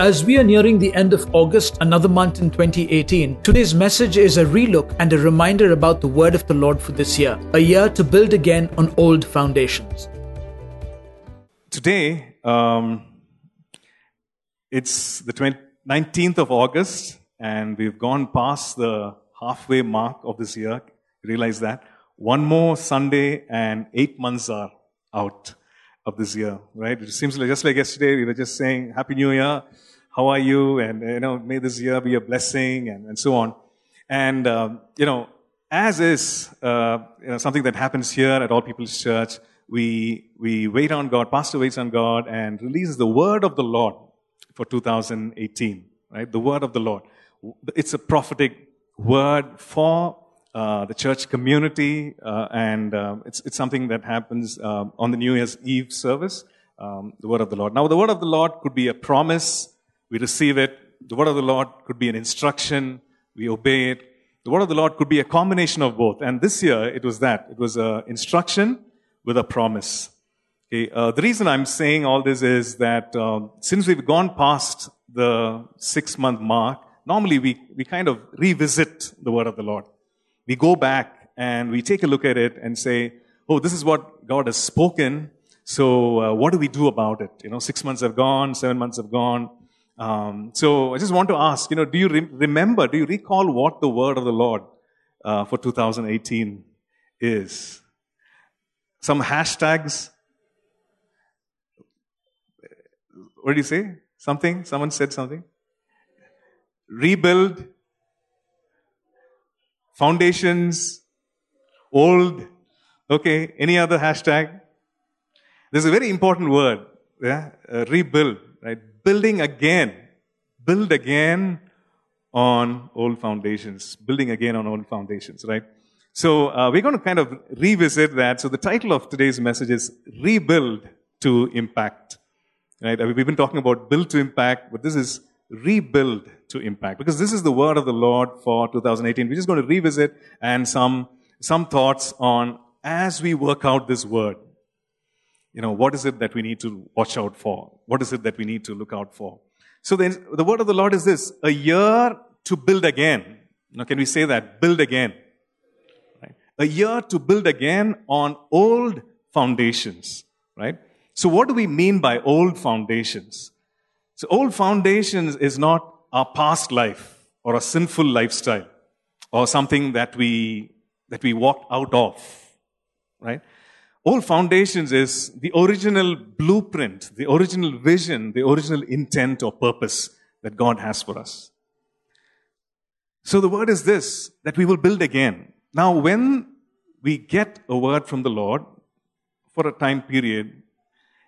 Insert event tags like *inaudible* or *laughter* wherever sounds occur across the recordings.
As we are nearing the end of August, another month in 2018, today's message is a relook and a reminder about the word of the Lord for this year, a year to build again on old foundations. Today, um, it's the 20, 19th of August, and we've gone past the halfway mark of this year. Realize that. One more Sunday, and eight months are out of this year, right? It seems like just like yesterday, we were just saying, Happy New Year how are you? And, you know, may this year be a blessing and, and so on. And, um, you know, as is, uh, you know, something that happens here at All People's Church, we, we wait on God, Pastor waits on God and releases the word of the Lord for 2018, right? The word of the Lord. It's a prophetic word for uh, the church community, uh, and uh, it's, it's something that happens uh, on the New Year's Eve service, um, the word of the Lord. Now, the word of the Lord could be a promise, we receive it. The word of the Lord could be an instruction. We obey it. The word of the Lord could be a combination of both. And this year, it was that. It was an instruction with a promise. Okay, uh, the reason I'm saying all this is that uh, since we've gone past the six month mark, normally we, we kind of revisit the word of the Lord. We go back and we take a look at it and say, oh, this is what God has spoken. So uh, what do we do about it? You know, six months have gone, seven months have gone. Um, so I just want to ask, you know, do you re- remember, do you recall what the word of the Lord uh, for 2018 is? Some hashtags. What did you say? Something? Someone said something? Rebuild. Foundations. Old. Okay. Any other hashtag? There's a very important word. Yeah? Uh, rebuild. Right? Building again. Build again on old foundations. Building again on old foundations, right? So uh, we're going to kind of revisit that. So the title of today's message is Rebuild to Impact. Right? We've been talking about build to impact, but this is rebuild to impact because this is the word of the Lord for 2018. We're just going to revisit and some some thoughts on as we work out this word you know, what is it that we need to watch out for? What is it that we need to look out for? So then the word of the Lord is this, a year to build again. Now, can we say that? Build again. Right? A year to build again on old foundations, right? So what do we mean by old foundations? So old foundations is not our past life or a sinful lifestyle or something that we, that we walked out of, right? Old foundations is the original blueprint, the original vision, the original intent or purpose that God has for us. So the word is this, that we will build again. Now, when we get a word from the Lord for a time period,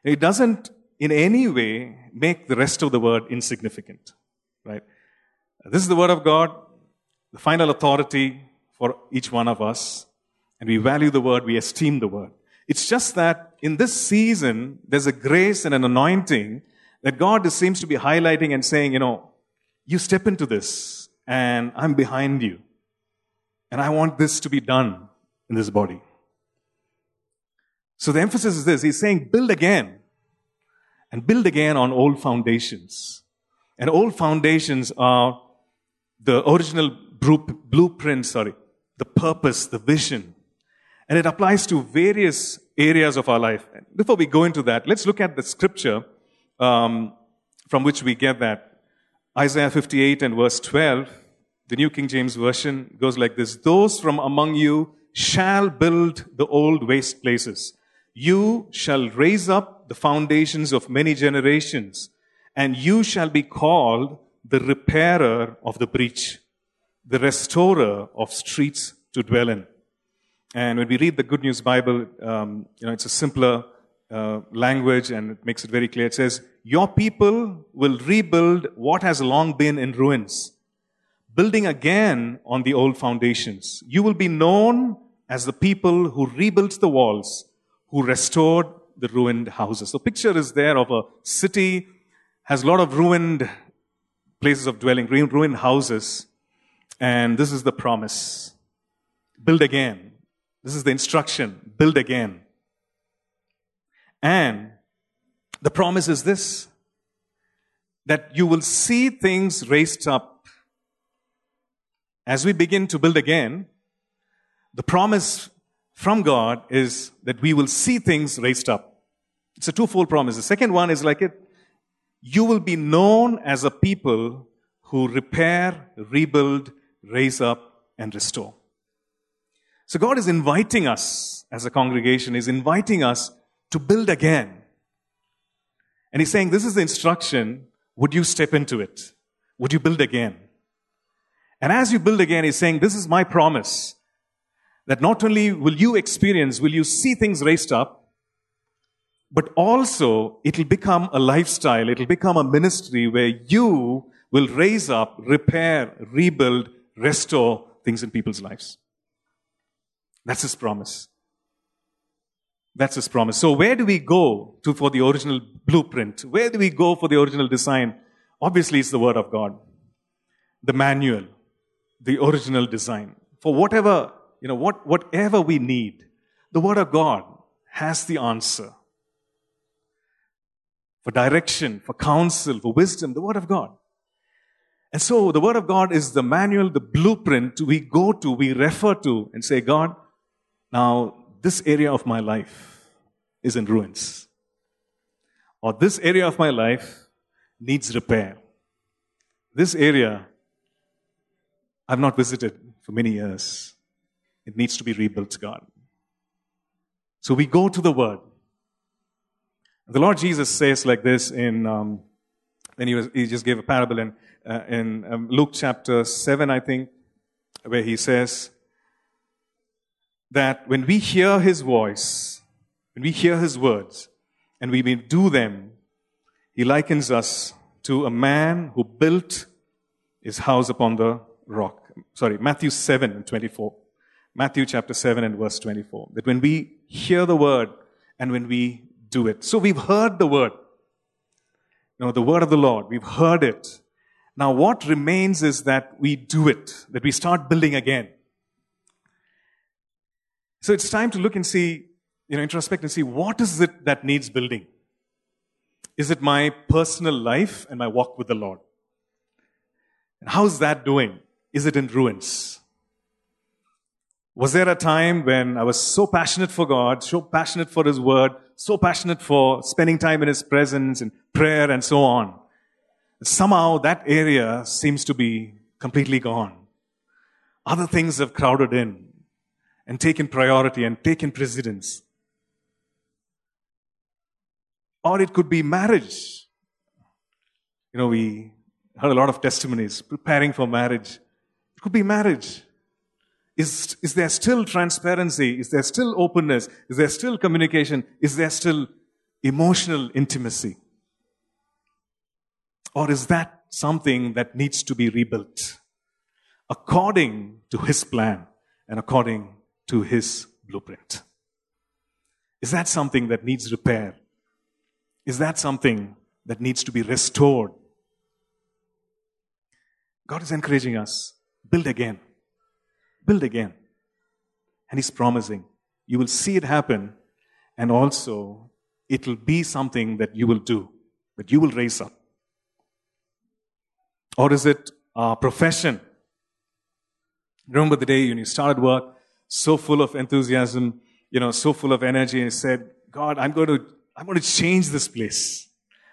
it doesn't in any way make the rest of the word insignificant, right? This is the word of God, the final authority for each one of us, and we value the word, we esteem the word. It's just that in this season, there's a grace and an anointing that God seems to be highlighting and saying, you know, you step into this and I'm behind you. And I want this to be done in this body. So the emphasis is this. He's saying build again and build again on old foundations. And old foundations are the original blueprint, sorry, the purpose, the vision, and it applies to various areas of our life. Before we go into that, let's look at the scripture um, from which we get that. Isaiah 58 and verse 12, the New King James Version goes like this Those from among you shall build the old waste places. You shall raise up the foundations of many generations, and you shall be called the repairer of the breach, the restorer of streets to dwell in. And when we read the Good News Bible, um, you know, it's a simpler uh, language and it makes it very clear. It says, Your people will rebuild what has long been in ruins, building again on the old foundations. You will be known as the people who rebuilt the walls, who restored the ruined houses. So picture is there of a city has a lot of ruined places of dwelling, ruined houses. And this is the promise. Build again this is the instruction build again. And the promise is this that you will see things raised up. As we begin to build again, the promise from God is that we will see things raised up. It's a twofold promise. The second one is like it you will be known as a people who repair, rebuild, raise up, and restore. So God is inviting us as a congregation, is inviting us to build again. And He's saying, This is the instruction. Would you step into it? Would you build again? And as you build again, He's saying, This is my promise that not only will you experience, will you see things raised up, but also it'll become a lifestyle, it'll become a ministry where you will raise up, repair, rebuild, restore things in people's lives. That's his promise. That's his promise. So where do we go to for the original blueprint? Where do we go for the original design? Obviously, it's the Word of God, the manual, the original design. For whatever, you know, what, whatever we need, the Word of God has the answer for direction, for counsel, for wisdom, the Word of God. And so the Word of God is the manual, the blueprint we go to, we refer to and say, God, now this area of my life is in ruins. Or this area of my life needs repair. This area I've not visited for many years. It needs to be rebuilt, God. So we go to the Word. The Lord Jesus says like this in, um, he, was, he just gave a parable in, uh, in um, Luke chapter 7, I think, where he says that when we hear his voice, when we hear his words, and we do them, he likens us to a man who built his house upon the rock. Sorry, Matthew 7 and 24. Matthew chapter 7 and verse 24. That when we hear the word and when we do it. So we've heard the word. You know, the word of the Lord. We've heard it. Now what remains is that we do it, that we start building again. So it's time to look and see, you know, introspect and see what is it that needs building? Is it my personal life and my walk with the Lord? And how's that doing? Is it in ruins? Was there a time when I was so passionate for God, so passionate for His Word, so passionate for spending time in His presence and prayer and so on? Somehow that area seems to be completely gone. Other things have crowded in and taken priority and taken precedence. Or it could be marriage. You know, we heard a lot of testimonies preparing for marriage. It could be marriage. Is, is there still transparency? Is there still openness? Is there still communication? Is there still emotional intimacy? Or is that something that needs to be rebuilt according to His plan and according to His blueprint? Is that something that needs repair? Is that something that needs to be restored? God is encouraging us build again build again. And he's promising you will see it happen, and also it will be something that you will do, that you will raise up. Or is it a profession? Remember the day when you started work, so full of enthusiasm, you know, so full of energy, and said, God, I'm going to, I'm going to change this place.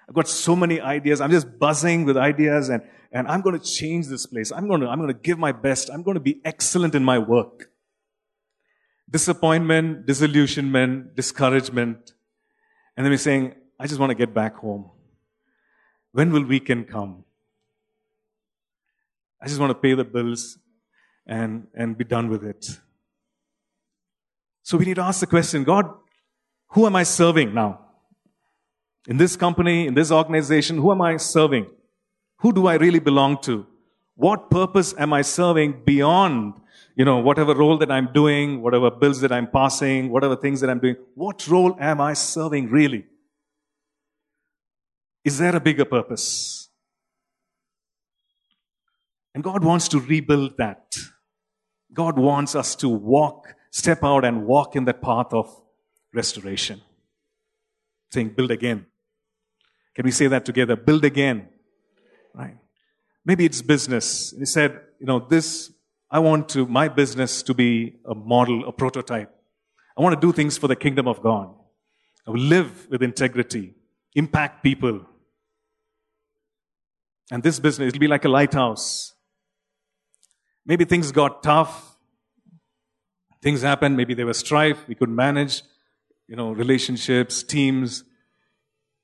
I've got so many ideas. I'm just buzzing with ideas and and I'm going to change this place. I'm going to, I'm going to give my best. I'm going to be excellent in my work. Disappointment, disillusionment, discouragement. And then we're saying, I just want to get back home. When will weekend come? I just want to pay the bills and, and be done with it. So we need to ask the question, God, who am I serving now? In this company, in this organization, who am I serving? Who do I really belong to? What purpose am I serving beyond, you know, whatever role that I'm doing, whatever bills that I'm passing, whatever things that I'm doing? What role am I serving really? Is there a bigger purpose? And God wants to rebuild that. God wants us to walk, step out and walk in that path of restoration. Saying, build again. Can we say that together? Build again Right? Maybe it's business. He said, you know, this, I want to, my business to be a model, a prototype. I want to do things for the kingdom of God. I will live with integrity, impact people. And this business, it'll be like a lighthouse. Maybe things got tough. Things happened. Maybe there was strife. We could manage, you know, relationships, teams.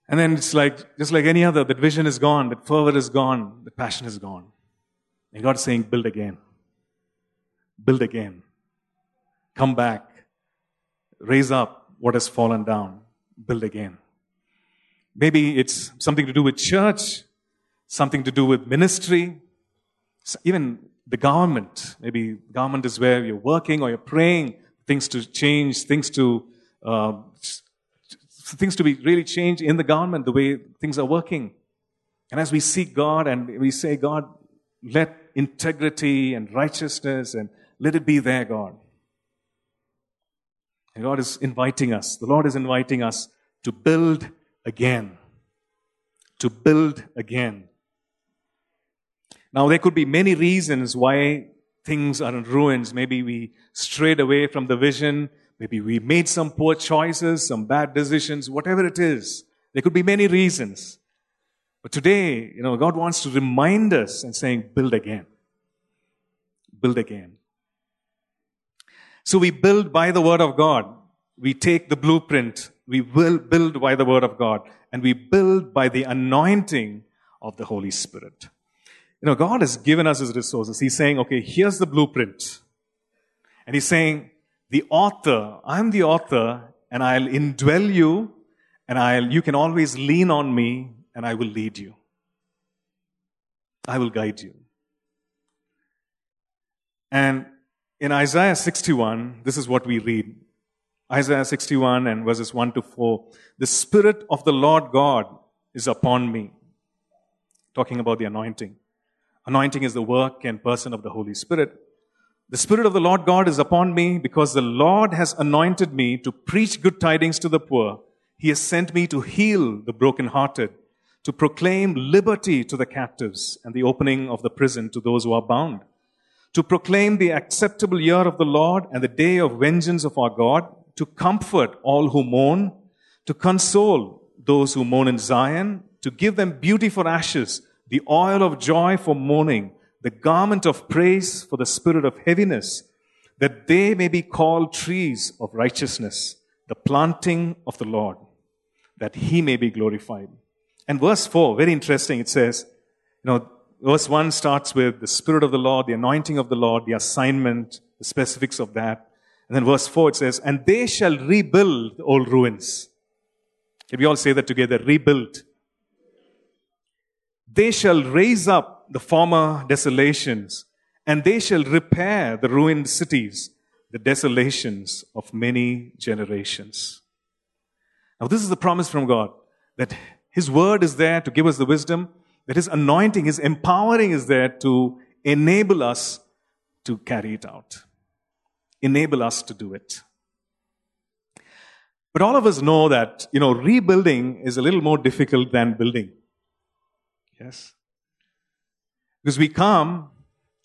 And then it's like, just like any other, that vision is gone, that fervor is gone, the passion is gone. And God is saying, build again. Build again. Come back. Raise up what has fallen down. Build again. Maybe it's something to do with church, something to do with ministry, even the government. Maybe government is where you're working or you're praying things to change, things to uh, things to be really changed in the government, the way things are working. And as we seek God and we say, God, let integrity and righteousness and let it be there, God. And God is inviting us, the Lord is inviting us to build again. To build again. Now, there could be many reasons why things are in ruins. Maybe we strayed away from the vision. Maybe we made some poor choices, some bad decisions, whatever it is. There could be many reasons. But today, you know, God wants to remind us and saying, build again. Build again. So we build by the word of God. We take the blueprint. We will build by the word of God. And we build by the anointing of the Holy Spirit. You know, God has given us his resources. He's saying, okay, here's the blueprint. And he's saying, the author, I'm the author, and I'll indwell you, and I'll, you can always lean on me, and I will lead you. I will guide you. And in Isaiah 61, this is what we read. Isaiah 61 and verses 1 to 4. The Spirit of the Lord God is upon me. Talking about the anointing. Anointing is the work and person of the Holy Spirit. The Spirit of the Lord God is upon me because the Lord has anointed me to preach good tidings to the poor. He has sent me to heal the brokenhearted, to proclaim liberty to the captives and the opening of the prison to those who are bound, to proclaim the acceptable year of the Lord and the day of vengeance of our God, to comfort all who mourn, to console those who mourn in Zion, to give them beauty for ashes, the oil of joy for mourning, the garment of praise for the spirit of heaviness, that they may be called trees of righteousness, the planting of the Lord, that he may be glorified. And verse 4, very interesting, it says, you know, verse 1 starts with the Spirit of the Lord, the anointing of the Lord, the assignment, the specifics of that. And then verse 4 it says, And they shall rebuild the old ruins. Can we all say that together? Rebuild. They shall raise up the former desolations, and they shall repair the ruined cities, the desolations of many generations. Now, this is the promise from God that His word is there to give us the wisdom, that His anointing, His empowering is there to enable us to carry it out, enable us to do it. But all of us know that, you know, rebuilding is a little more difficult than building. Yes? Because we come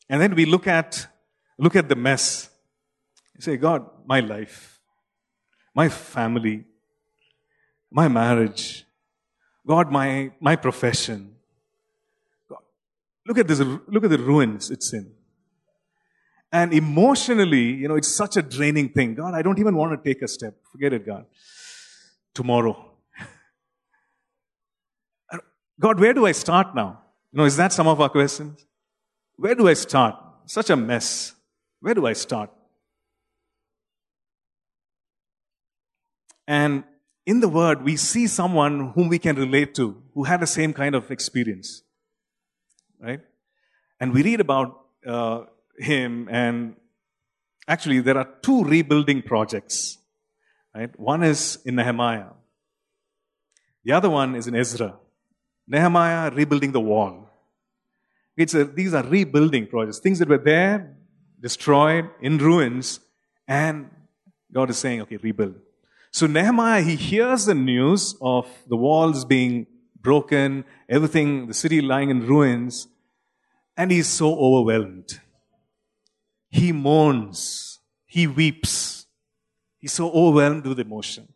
and then we look at look at the mess. You say, God, my life, my family, my marriage, God, my, my profession. God, look at this, look at the ruins it's in. And emotionally, you know, it's such a draining thing. God, I don't even want to take a step. Forget it, God. Tomorrow. God, where do I start now? You know, is that some of our questions? Where do I start? Such a mess. Where do I start? And in the Word, we see someone whom we can relate to, who had the same kind of experience. Right? And we read about uh, him, and actually, there are two rebuilding projects. Right? One is in Nehemiah, the other one is in Ezra. Nehemiah rebuilding the wall. It's a, these are rebuilding projects, things that were there, destroyed, in ruins, and God is saying, okay, rebuild. So Nehemiah, he hears the news of the walls being broken, everything, the city lying in ruins, and he's so overwhelmed. He mourns, he weeps, he's so overwhelmed with emotion.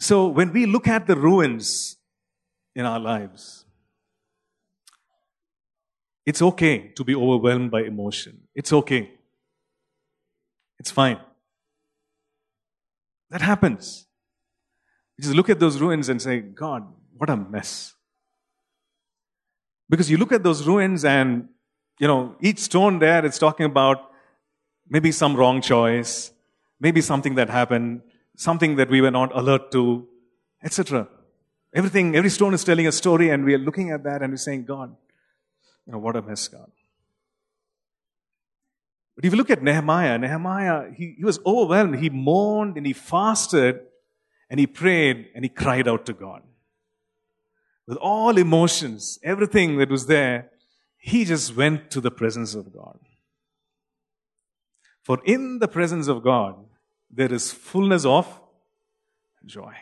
So when we look at the ruins in our lives, it's okay to be overwhelmed by emotion. It's okay. It's fine. That happens. You just look at those ruins and say, God, what a mess. Because you look at those ruins and, you know, each stone there, it's talking about maybe some wrong choice, maybe something that happened, something that we were not alert to, etc. Everything, every stone is telling a story, and we are looking at that and we're saying, God, you know, what a mess, God. But if you look at Nehemiah, Nehemiah, he, he was overwhelmed. He mourned and he fasted and he prayed and he cried out to God. With all emotions, everything that was there, he just went to the presence of God. For in the presence of God, there is fullness of joy.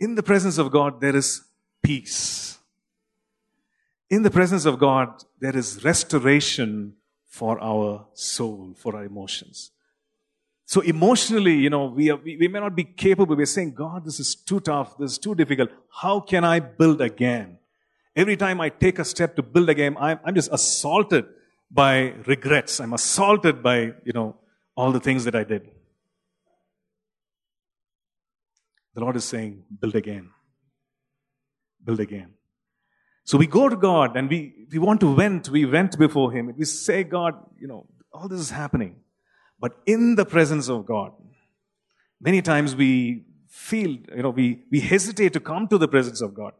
In the presence of God, there is peace. In the presence of God, there is restoration for our soul, for our emotions. So emotionally, you know, we, are, we, we may not be capable. We're saying, God, this is too tough. This is too difficult. How can I build again? Every time I take a step to build again, I'm, I'm just assaulted by regrets. I'm assaulted by, you know, all the things that I did. The Lord is saying, build again. Build again. So we go to God and we, we want to vent. We vent before Him. We say, God, you know, all this is happening. But in the presence of God, many times we feel, you know, we, we hesitate to come to the presence of God,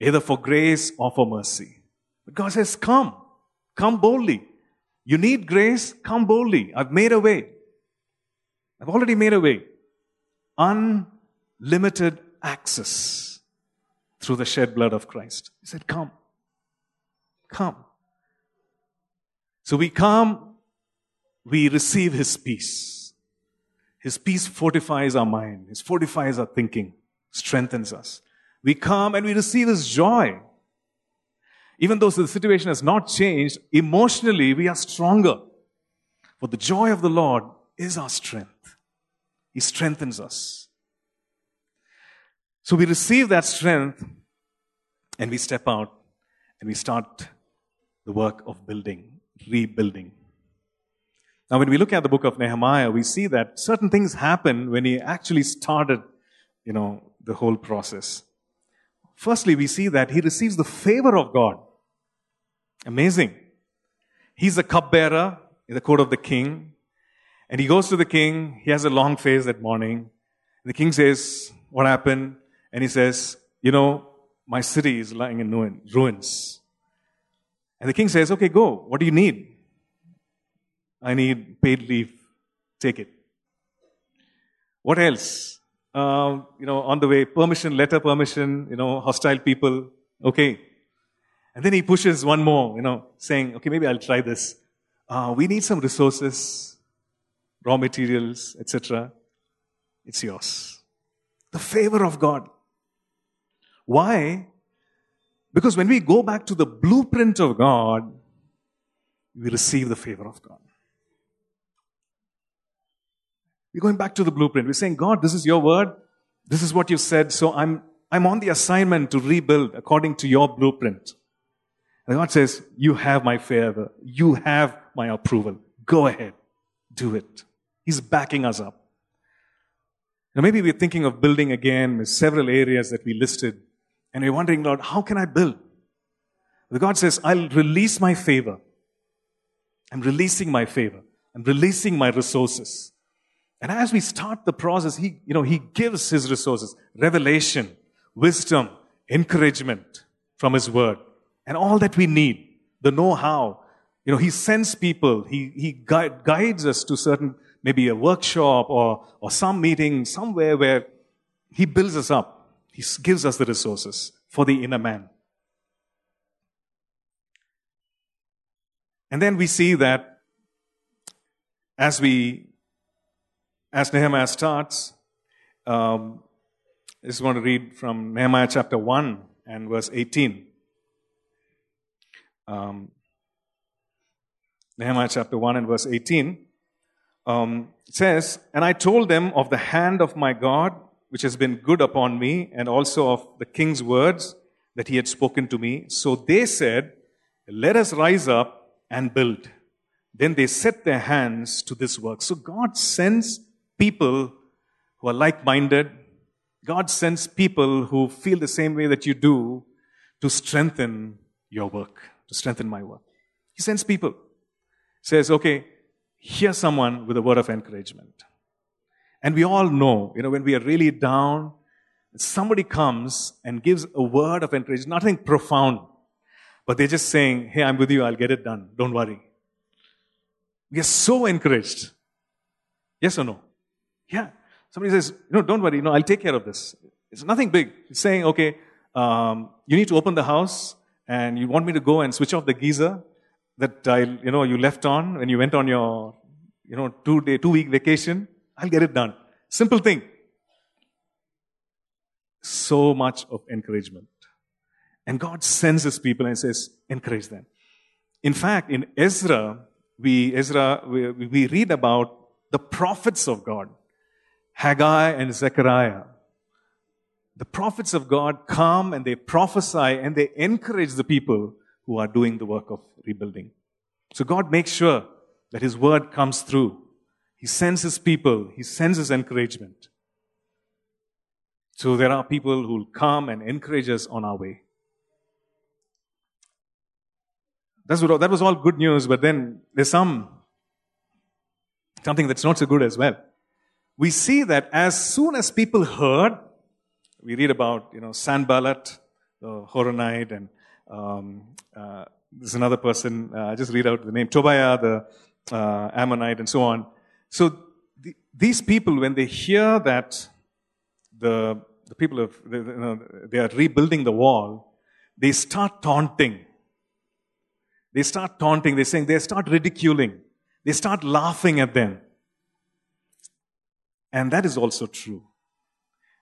either for grace or for mercy. But God says, come, come boldly. You need grace, come boldly. I've made a way. I've already made a way unlimited access through the shed blood of Christ. He said, Come. Come. So we come, we receive His peace. His peace fortifies our mind, His fortifies our thinking, strengthens us. We come and we receive His joy. Even though the situation has not changed, emotionally we are stronger. For the joy of the Lord is our strength. He strengthens us. So we receive that strength and we step out and we start the work of building, rebuilding. Now, when we look at the book of Nehemiah, we see that certain things happen when he actually started, you know, the whole process. Firstly, we see that he receives the favor of God. Amazing. He's a cupbearer in the court of the king. And he goes to the king. He has a long face that morning. The king says, What happened? And he says, You know, my city is lying in ruins. And the king says, Okay, go. What do you need? I need paid leave. Take it. What else? Uh, you know, on the way, permission, letter permission, you know, hostile people. Okay. And then he pushes one more, you know, saying, okay, maybe I'll try this. Uh, we need some resources raw materials, etc. It's yours. The favor of God. Why? Because when we go back to the blueprint of God, we receive the favor of God. We're going back to the blueprint. We're saying, God, this is your word. This is what you said. So I'm, I'm on the assignment to rebuild according to your blueprint. And God says, you have my favor. You have my approval. Go ahead. Do it. He's backing us up. Now, maybe we're thinking of building again with several areas that we listed, and we're wondering, Lord, how can I build? The God says, I'll release my favor. I'm releasing my favor. I'm releasing my resources. And as we start the process, He, you know, He gives His resources, revelation, wisdom, encouragement from His Word, and all that we need, the know-how. You know, He sends people, He, he guide, guides us to certain maybe a workshop or, or some meeting somewhere where He builds us up. He gives us the resources for the inner man. And then we see that as we, as Nehemiah starts, um, I just want to read from Nehemiah chapter 1 and verse 18. Um, Nehemiah chapter 1 and verse 18 um, says, And I told them of the hand of my God, which has been good upon me, and also of the king's words that he had spoken to me. So they said, Let us rise up and build. Then they set their hands to this work. So God sends people who are like minded. God sends people who feel the same way that you do to strengthen your work, to strengthen my work. He sends people. Says, okay, here's someone with a word of encouragement. And we all know, you know, when we are really down, somebody comes and gives a word of encouragement, nothing profound, but they're just saying, hey, I'm with you, I'll get it done, don't worry. We are so encouraged. Yes or no? Yeah. Somebody says, no, don't worry, no, I'll take care of this. It's nothing big. It's saying, okay, um, you need to open the house and you want me to go and switch off the geyser that I, you know, you left on when you went on your, you know, two day, two week vacation. I'll get it done. Simple thing. So much of encouragement. And God sends his people and says, encourage them. In fact, in Ezra, we, Ezra, we, we read about the prophets of God, Haggai and Zechariah. The prophets of God come and they prophesy and they encourage the people who are doing the work of rebuilding. So God makes sure that His word comes through. He sends His people, He sends His encouragement. So there are people who will come and encourage us on our way. That's what, that was all good news, but then there's some something that's not so good as well. We see that as soon as people heard, we read about you know Sanballat, the Horonite, and um, uh, there's another person. Uh, I just read out the name Tobiah, the uh, Ammonite, and so on. So the, these people, when they hear that the the people of you know, they are rebuilding the wall, they start taunting they start taunting, they're saying, they start ridiculing, they start laughing at them. And that is also true.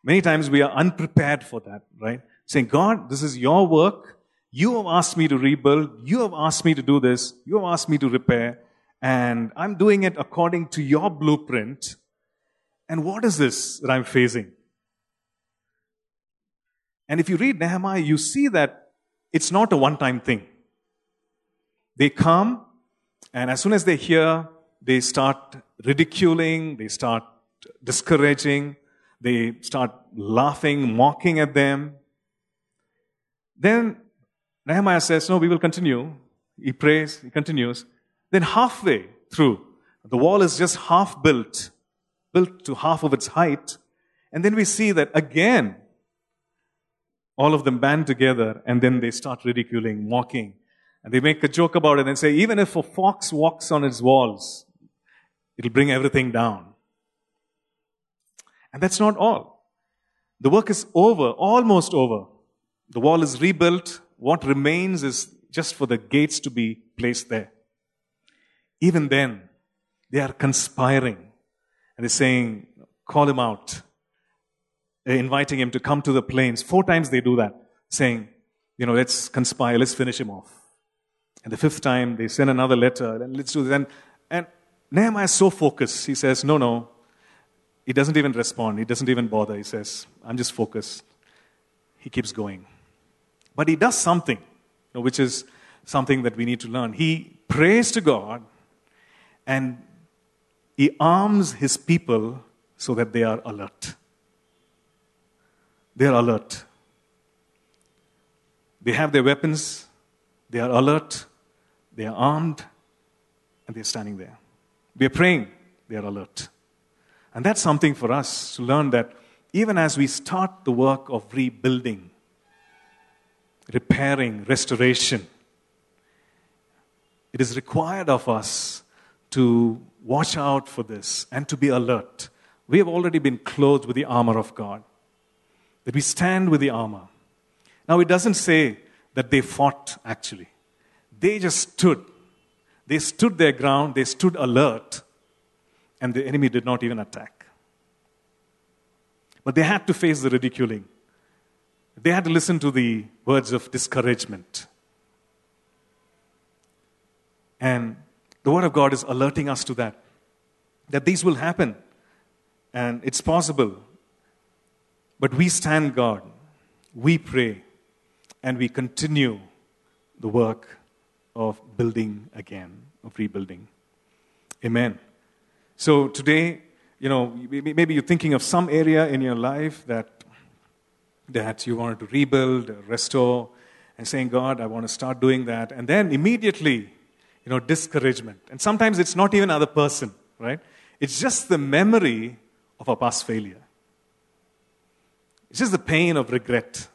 Many times we are unprepared for that, right? Saying, God, this is your work. You have asked me to rebuild. You have asked me to do this. You have asked me to repair. And I'm doing it according to your blueprint. And what is this that I'm facing? And if you read Nehemiah, you see that it's not a one time thing. They come, and as soon as they hear, they start ridiculing, they start discouraging, they start laughing, mocking at them. Then Nehemiah says, No, we will continue. He prays, he continues. Then, halfway through, the wall is just half built, built to half of its height. And then we see that again, all of them band together and then they start ridiculing, mocking, and they make a joke about it and say, even if a fox walks on its walls, it'll bring everything down. And that's not all. The work is over, almost over. The wall is rebuilt. What remains is just for the gates to be placed there. Even then, they are conspiring and they're saying, call him out. They're inviting him to come to the plains. Four times they do that, saying, you know, let's conspire, let's finish him off. And the fifth time, they send another letter, and let's do this. And, and Nehemiah is so focused. He says, No, no. He doesn't even respond. He doesn't even bother. He says, I'm just focused. He keeps going. But he does something, which is something that we need to learn. He prays to God and he arms his people so that they are alert. They are alert. They have their weapons, they are alert, they are armed and they're standing there. We are praying, they are alert. And that's something for us to learn that even as we start the work of rebuilding, repairing, restoration, it is required of us to watch out for this and to be alert. We have already been clothed with the armor of God, that we stand with the armor. Now, it doesn't say that they fought actually. They just stood. They stood their ground, they stood alert, and the enemy did not even attack. But they had to face the ridiculing. They had to listen to the words of discouragement. And the Word of God is alerting us to that, that these will happen. And it's possible. But we stand God, we pray, and we continue the work of building again, of rebuilding. Amen. So today, you know, maybe you're thinking of some area in your life that that you wanted to rebuild, restore, and saying, God, I want to start doing that. And then immediately, you know, discouragement. And sometimes it's not even other person, right? It's just the memory of a past failure. It's just the pain of regret.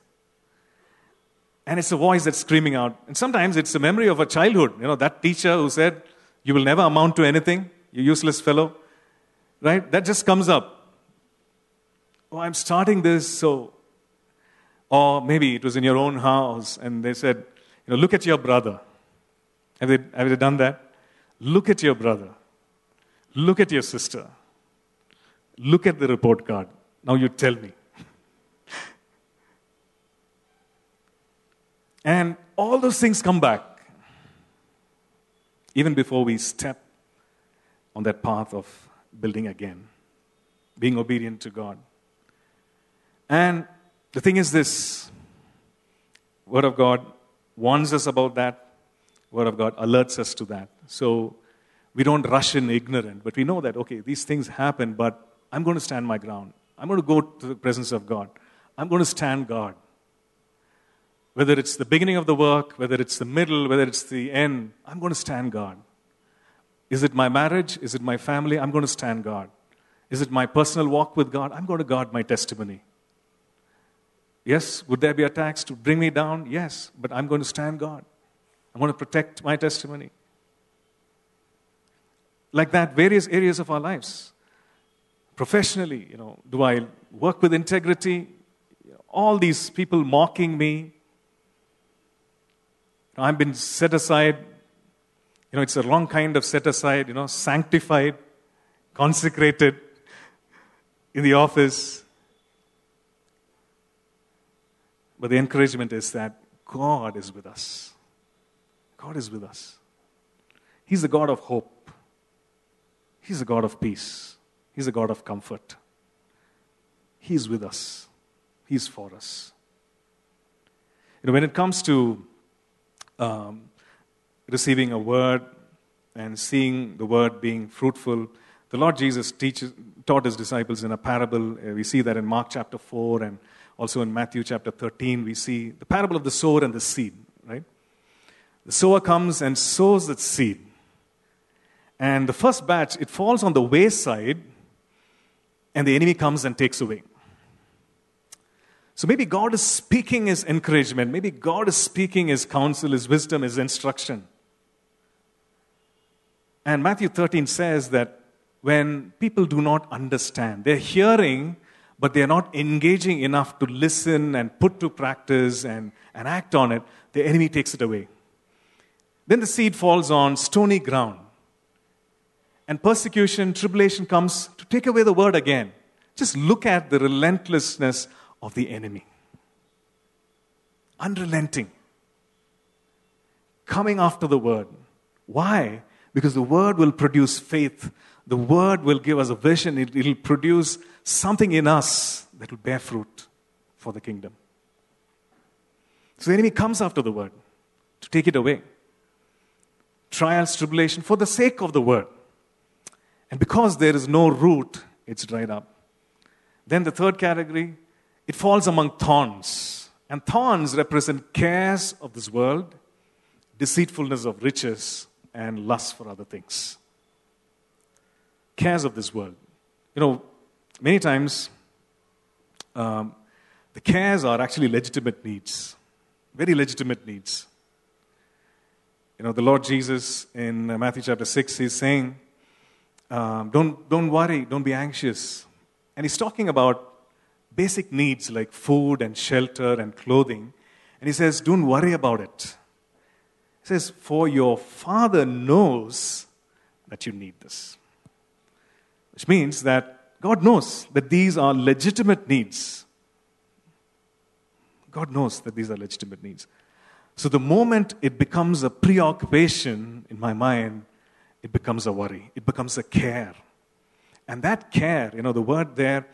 And it's a voice that's screaming out. And sometimes it's a memory of a childhood. You know, that teacher who said, You will never amount to anything, you useless fellow. Right? That just comes up. Oh, I'm starting this, so or maybe it was in your own house and they said, you know, look at your brother. Have they, have they done that? Look at your brother. Look at your sister. Look at the report card. Now you tell me. *laughs* and all those things come back even before we step on that path of building again, being obedient to God. And the thing is this Word of God warns us about that, Word of God alerts us to that. So we don't rush in ignorant, but we know that, okay, these things happen, but I'm going to stand my ground. I'm going to go to the presence of God. I'm going to stand God. Whether it's the beginning of the work, whether it's the middle, whether it's the end, I'm going to stand God. Is it my marriage? Is it my family? I'm going to stand God. Is it my personal walk with God? I'm going to guard my testimony. Yes, would there be attacks to bring me down? Yes, but I'm going to stand God. I want to protect my testimony. Like that, various areas of our lives. Professionally, you know, do I work with integrity? All these people mocking me. I've been set aside. You know, it's a wrong kind of set aside, you know, sanctified, consecrated in the office. But the encouragement is that God is with us. God is with us. He's the God of hope. He's the God of peace. He's the God of comfort. He's with us. He's for us. You know, when it comes to um, receiving a word and seeing the word being fruitful, the Lord Jesus teaches, taught his disciples in a parable. Uh, we see that in Mark chapter 4 and also in Matthew chapter 13, we see the parable of the sower and the seed, right? The sower comes and sows that seed. And the first batch, it falls on the wayside, and the enemy comes and takes away. So maybe God is speaking his encouragement. Maybe God is speaking his counsel, his wisdom, his instruction. And Matthew 13 says that when people do not understand, they're hearing but they are not engaging enough to listen and put to practice and, and act on it, the enemy takes it away. Then the seed falls on stony ground. And persecution, tribulation comes to take away the word again. Just look at the relentlessness of the enemy. Unrelenting. Coming after the word. Why? Because the word will produce faith. The word will give us a vision. It will produce something in us that will bear fruit for the kingdom. So the enemy comes after the word to take it away. Trials, tribulation, for the sake of the word. And because there is no root, it's dried up. Then the third category, it falls among thorns. And thorns represent cares of this world, deceitfulness of riches, and lust for other things. Cares of this world. You know, many times um, the cares are actually legitimate needs, very legitimate needs. You know, the Lord Jesus in uh, Matthew chapter 6 is saying, um, don't, don't worry, don't be anxious. And he's talking about basic needs like food and shelter and clothing. And he says, don't worry about it. He says, for your Father knows that you need this. Which means that God knows that these are legitimate needs. God knows that these are legitimate needs. So the moment it becomes a preoccupation in my mind, it becomes a worry, it becomes a care. And that care, you know, the word there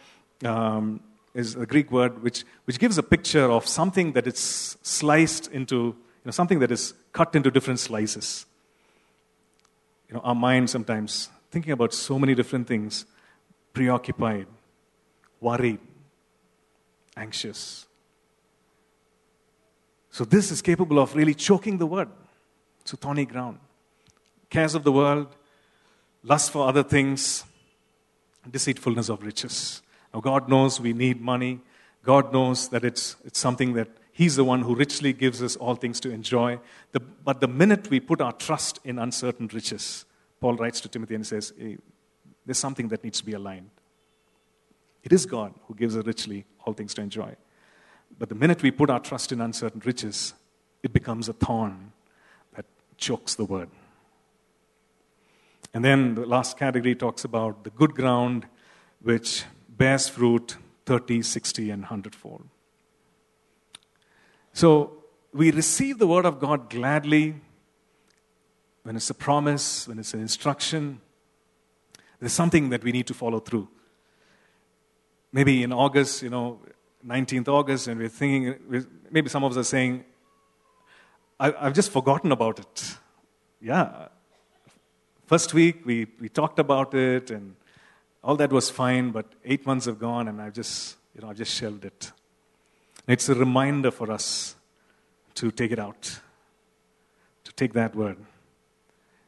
um, is a Greek word which, which gives a picture of something that is sliced into, you know, something that is cut into different slices. You know, our mind sometimes thinking about so many different things, preoccupied, worried, anxious. So this is capable of really choking the word. It's a thorny ground. Cares of the world, lust for other things, deceitfulness of riches. Now, God knows we need money. God knows that it's, it's something that He's the one who richly gives us all things to enjoy. The, but the minute we put our trust in uncertain riches, Paul writes to Timothy and says, hey, There's something that needs to be aligned. It is God who gives us richly all things to enjoy. But the minute we put our trust in uncertain riches, it becomes a thorn that chokes the word. And then the last category talks about the good ground, which bears fruit 30, 60, and 100 fold. So we receive the word of God gladly when it's a promise, when it's an instruction. There's something that we need to follow through. Maybe in August, you know, 19th August, and we're thinking, maybe some of us are saying, I, have just forgotten about it. Yeah. First week, we, we talked about it, and all that was fine, but eight months have gone, and I've just, you know, I've just shelved it. It's a reminder for us to take it out, to take that word.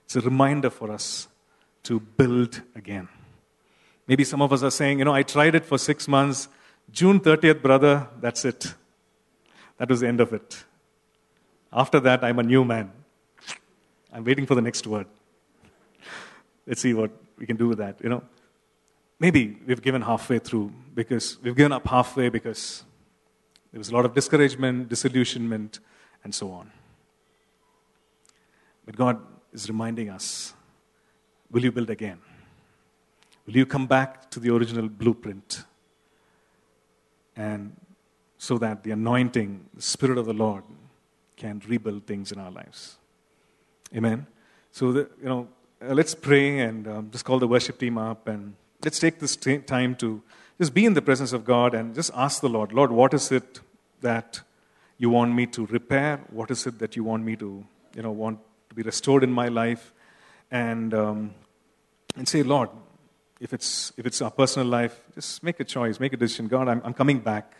It's a reminder for us to build again. Maybe some of us are saying, you know, I tried it for six months. June 30th, brother, that's it. That was the end of it. After that, I'm a new man. I'm waiting for the next word. Let's see what we can do with that, you know. Maybe we've given halfway through because we've given up halfway because there was a lot of discouragement, disillusionment, and so on. But God is reminding us will you build again? Will you come back to the original blueprint? And so that the anointing, the Spirit of the Lord, can rebuild things in our lives. Amen. So, the, you know, uh, let's pray and um, just call the worship team up and let's take this t- time to just be in the presence of God and just ask the Lord, Lord, what is it that you want me to repair? What is it that you want me to, you know, want to be restored in my life? And, um, and say, Lord, if it's, if it's our personal life, just make a choice, make a decision. God, I'm, I'm coming back.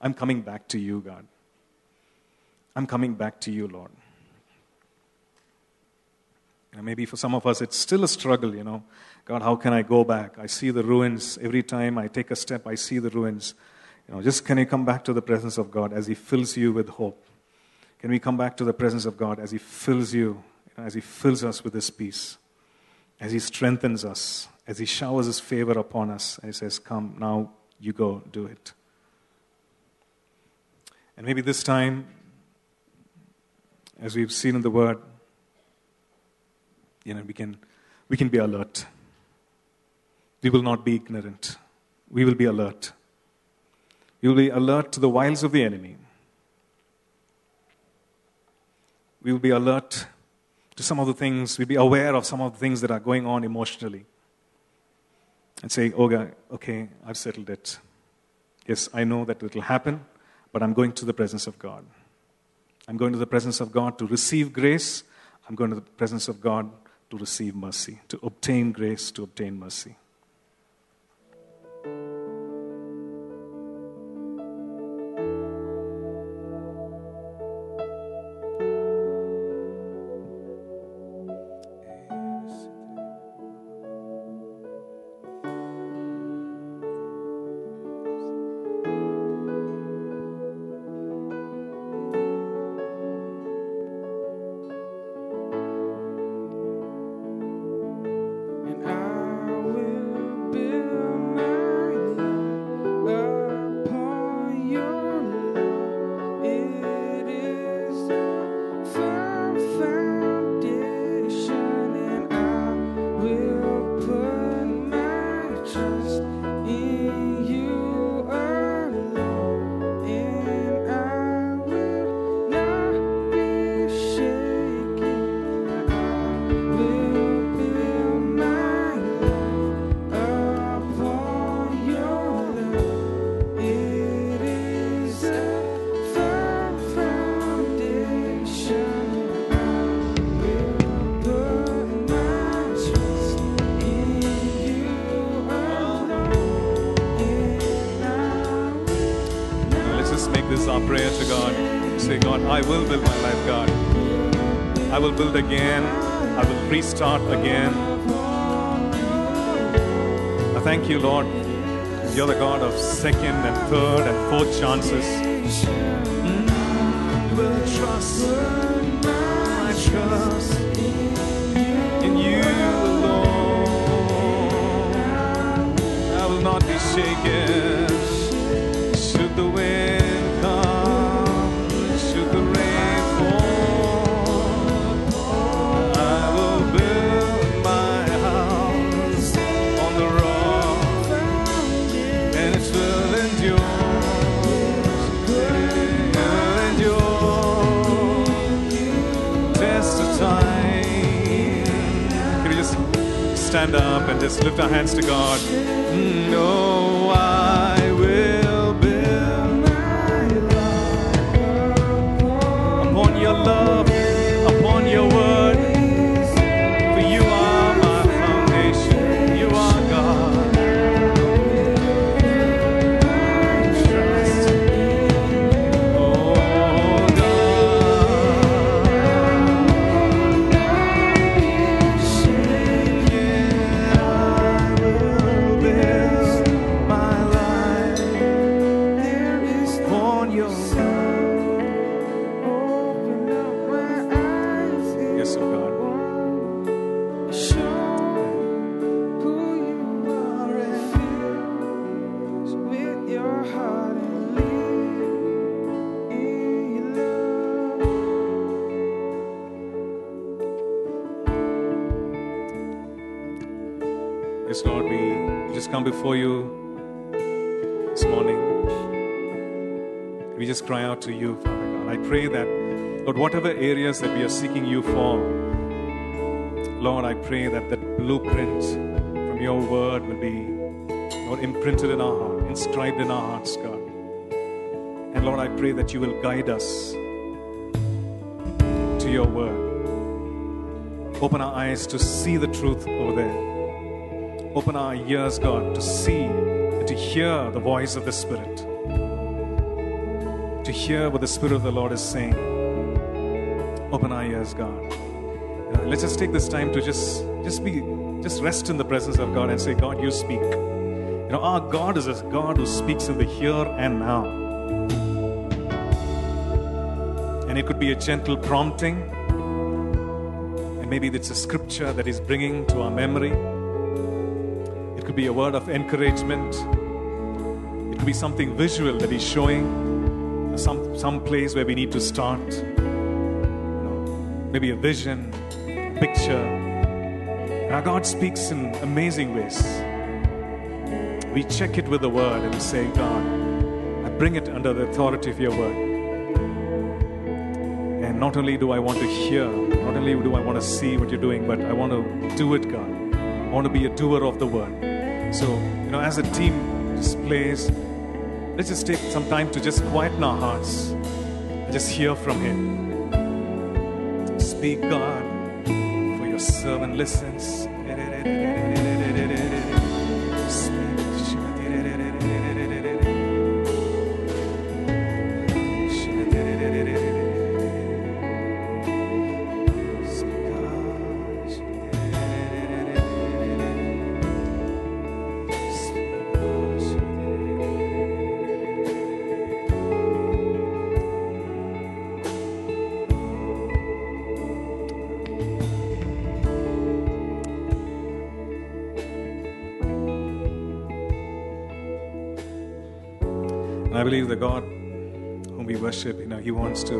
I'm coming back to you, God. I'm coming back to you, Lord. Maybe for some of us, it's still a struggle, you know. God, how can I go back? I see the ruins. Every time I take a step, I see the ruins. You know, just can you come back to the presence of God as He fills you with hope? Can we come back to the presence of God as He fills you, as He fills us with His peace, as He strengthens us, as He showers His favor upon us, and He says, Come, now you go do it. And maybe this time, as we've seen in the Word, you know, we can, we can be alert. We will not be ignorant. We will be alert. We will be alert to the wiles of the enemy. We will be alert to some of the things, we'll be aware of some of the things that are going on emotionally. And say, oh, okay, I've settled it. Yes, I know that it will happen, but I'm going to the presence of God. I'm going to the presence of God to receive grace. I'm going to the presence of God to receive mercy, to obtain grace, to obtain mercy. I will build again. I will restart again. I thank you, Lord. You're the God of second and third and fourth chances. Will trust, I trust in you alone. I will not be shaken. Stand up and just lift our hands to God? That we are seeking you for, Lord, I pray that that blueprint from your word will be, Lord, imprinted in our heart, inscribed in our hearts, God. And Lord, I pray that you will guide us to your word. Open our eyes to see the truth over there. Open our ears, God, to see and to hear the voice of the Spirit. To hear what the Spirit of the Lord is saying. Open our ears, God. Uh, let's just take this time to just just be just rest in the presence of God and say, God, you speak. You know, our God is a God who speaks in the here and now. And it could be a gentle prompting, and maybe it's a scripture that is bringing to our memory. It could be a word of encouragement. It could be something visual that He's showing, some, some place where we need to start. Maybe a vision, a picture. And our God speaks in amazing ways. We check it with the word and we say, God, I bring it under the authority of your word. And not only do I want to hear, not only do I want to see what you're doing, but I want to do it, God. I want to be a doer of the word. So, you know, as a team just plays, let's just take some time to just quieten our hearts and just hear from Him. Speak, God, for your servant listens. Believe the God whom we worship, you know, He wants to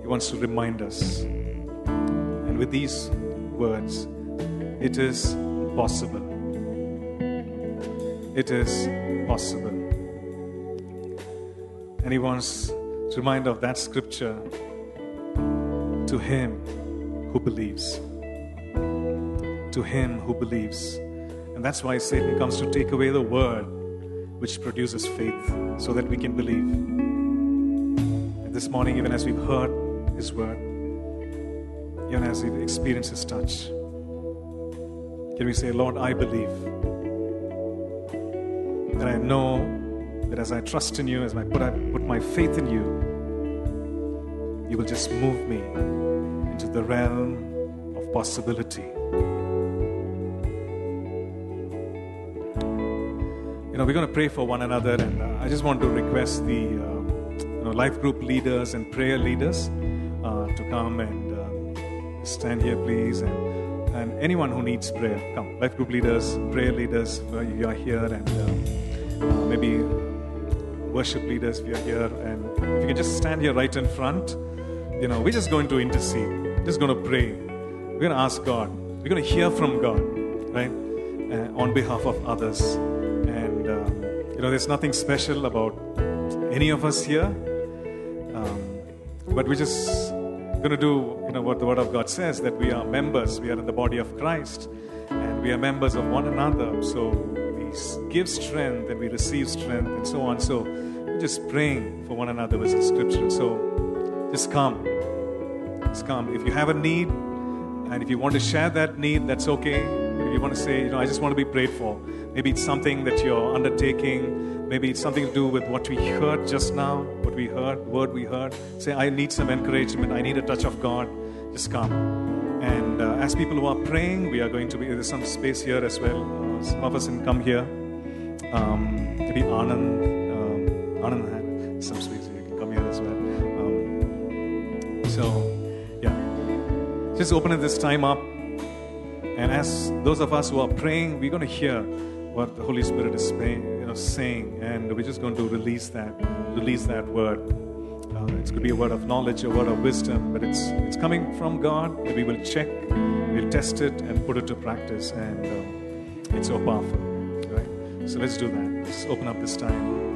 He wants to remind us. And with these words, it is possible. It is possible. And He wants to remind of that scripture to him who believes. To him who believes. And that's why Satan comes to take away the word which produces faith so that we can believe. And this morning, even as we've heard his word, even as we've experienced his touch, can we say, Lord, I believe. And I know that as I trust in you, as I put, I put my faith in you, you will just move me into the realm of possibility. Know, we're going to pray for one another, and uh, I just want to request the uh, you know, life group leaders and prayer leaders uh, to come and uh, stand here, please. And, and anyone who needs prayer, come. Life group leaders, prayer leaders, you are here, and maybe worship leaders, if you're here. And if you can just stand here right in front, you know, we're just going to intercede, just going to pray. We're going to ask God. We're going to hear from God, right, uh, on behalf of others. Um, you know, there's nothing special about any of us here. Um, but we're just going to do, you know, what the Word of God says that we are members, we are in the body of Christ, and we are members of one another. So we give strength and we receive strength and so on. So we're just praying for one another with the scripture. So just come. Just come. If you have a need, and if you want to share that need, that's okay. You want to say, you know, I just want to be prayed for. Maybe it's something that you're undertaking. Maybe it's something to do with what we heard just now, what we heard, word we heard. Say, I need some encouragement. I need a touch of God. Just come. And uh, as people who are praying, we are going to be, there's some space here as well. Uh, some of us can come here. Um, maybe Anand, um, Anand had some space. You can come here as well. Um, so, yeah. Just open this time up. And as those of us who are praying, we're going to hear what the Holy Spirit is saying, you know, saying, and we're just going to release that, release that word. Uh, it's going to be a word of knowledge, a word of wisdom, but it's it's coming from God. We will check, we'll test it, and put it to practice, and um, it's so powerful, right? So let's do that. Let's open up this time.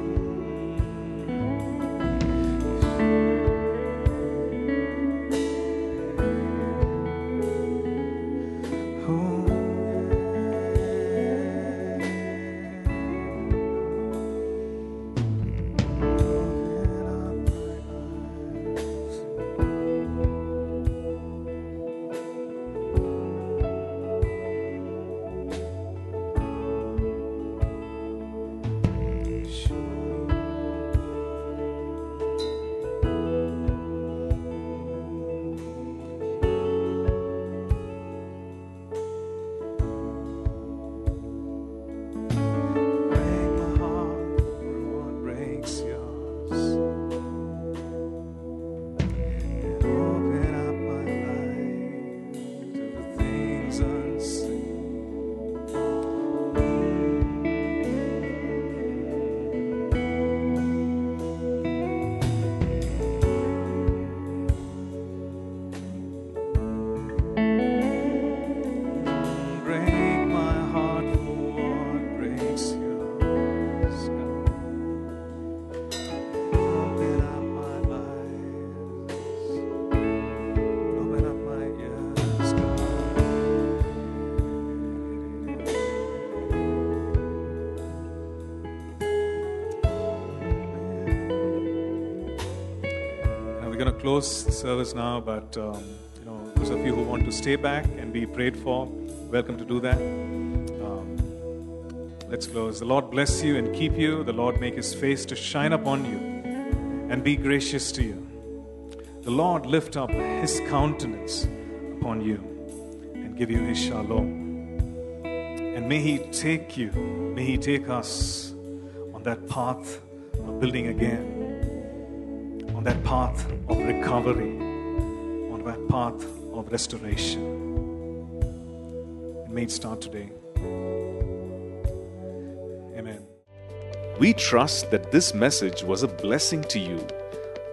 Close service now, but um, you know, those of you who want to stay back and be prayed for, welcome to do that. Um, let's close. The Lord bless you and keep you. The Lord make His face to shine upon you and be gracious to you. The Lord lift up His countenance upon you and give you His shalom. And may He take you, may He take us on that path of building again that path of recovery, on that path of restoration. It may start today. Amen. We trust that this message was a blessing to you.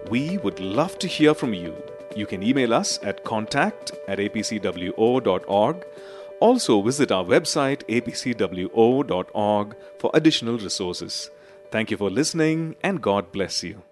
We would love to hear from you. You can email us at contact at apcwo.org. Also, visit our website apcwo.org for additional resources. Thank you for listening, and God bless you.